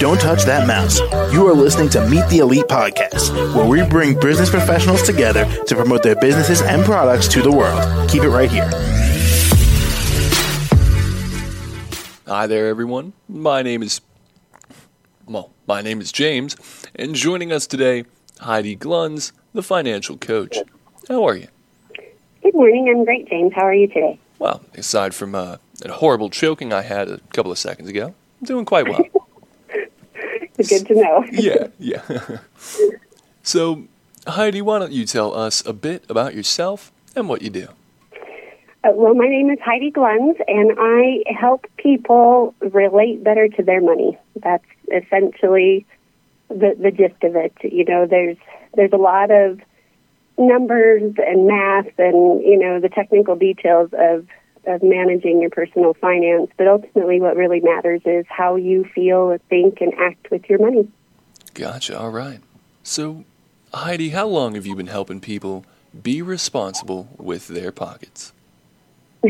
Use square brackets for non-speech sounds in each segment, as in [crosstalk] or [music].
Don't touch that mouse. You are listening to Meet the Elite podcast, where we bring business professionals together to promote their businesses and products to the world. Keep it right here. Hi there, everyone. My name is, well, my name is James, and joining us today, Heidi Glunz, the financial coach. How are you? Good morning. I'm great, James. How are you today? Well, aside from uh, that horrible choking I had a couple of seconds ago, I'm doing quite well. [laughs] Good to know. [laughs] yeah, yeah. [laughs] so, Heidi, why don't you tell us a bit about yourself and what you do? Uh, well, my name is Heidi Glunz, and I help people relate better to their money. That's essentially the the gist of it. You know, there's there's a lot of numbers and math and you know the technical details of of managing your personal finance, but ultimately what really matters is how you feel, think, and act with your money. Gotcha. All right. So, Heidi, how long have you been helping people be responsible with their pockets? [laughs] uh,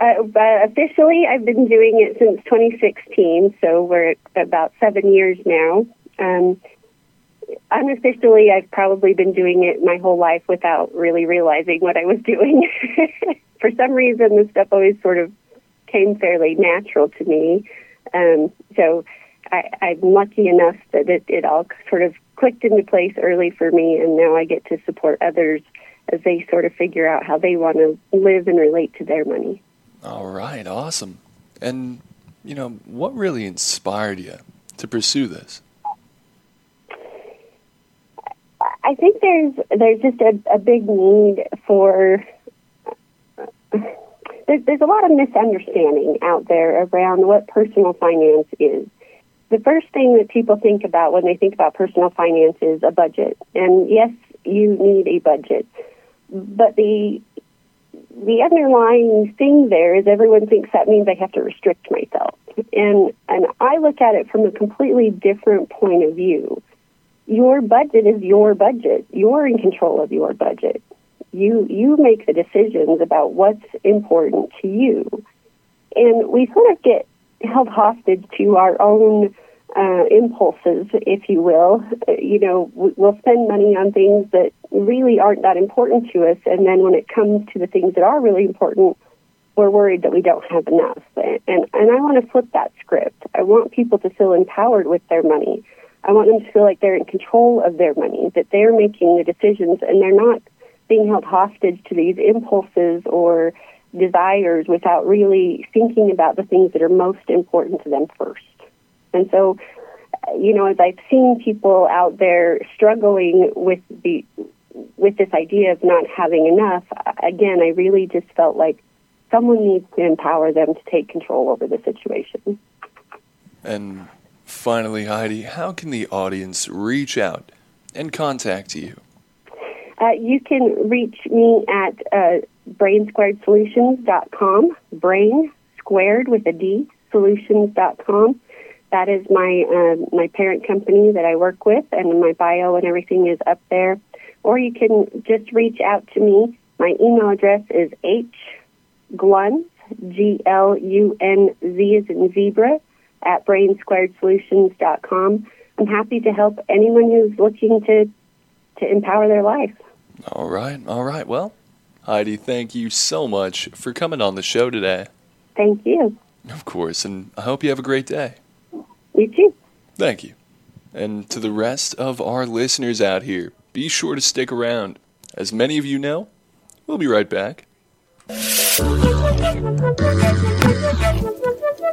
officially, I've been doing it since 2016, so we're at about seven years now. Um, unofficially, I've probably been doing it my whole life without really realizing what I was doing. [laughs] For some reason, this stuff always sort of came fairly natural to me. Um, so I, I'm lucky enough that it, it all sort of clicked into place early for me, and now I get to support others as they sort of figure out how they want to live and relate to their money. All right, awesome. And, you know, what really inspired you to pursue this? I think there's there's just a, a big need for there's, there's a lot of misunderstanding out there around what personal finance is. The first thing that people think about when they think about personal finance is a budget, and yes, you need a budget, but the the underlying thing there is everyone thinks that means I have to restrict myself, and and I look at it from a completely different point of view your budget is your budget. You're in control of your budget. You you make the decisions about what's important to you, and we sort of get held hostage to our own uh, impulses, if you will. You know, we'll spend money on things that really aren't that important to us, and then when it comes to the things that are really important, we're worried that we don't have enough. And and I want to flip that script. I want people to feel empowered with their money. I want them to feel like they're in control of their money, that they're making the decisions and they're not being held hostage to these impulses or desires without really thinking about the things that are most important to them first. And so, you know, as I've seen people out there struggling with the with this idea of not having enough, again, I really just felt like someone needs to empower them to take control over the situation. And Finally, Heidi, how can the audience reach out and contact you? Uh, you can reach me at uh, brainsquaredsolutions.com, brain squared with a D, solutions.com. That is my uh, my parent company that I work with, and my bio and everything is up there. Or you can just reach out to me. My email address is hglunz, G L U N Z as in zebra, at brainsquaredsolutions.com. I'm happy to help anyone who's looking to to empower their life. All right, all right. Well, Heidi, thank you so much for coming on the show today. Thank you. Of course, and I hope you have a great day. You too. Thank you. And to the rest of our listeners out here, be sure to stick around. As many of you know, we'll be right back.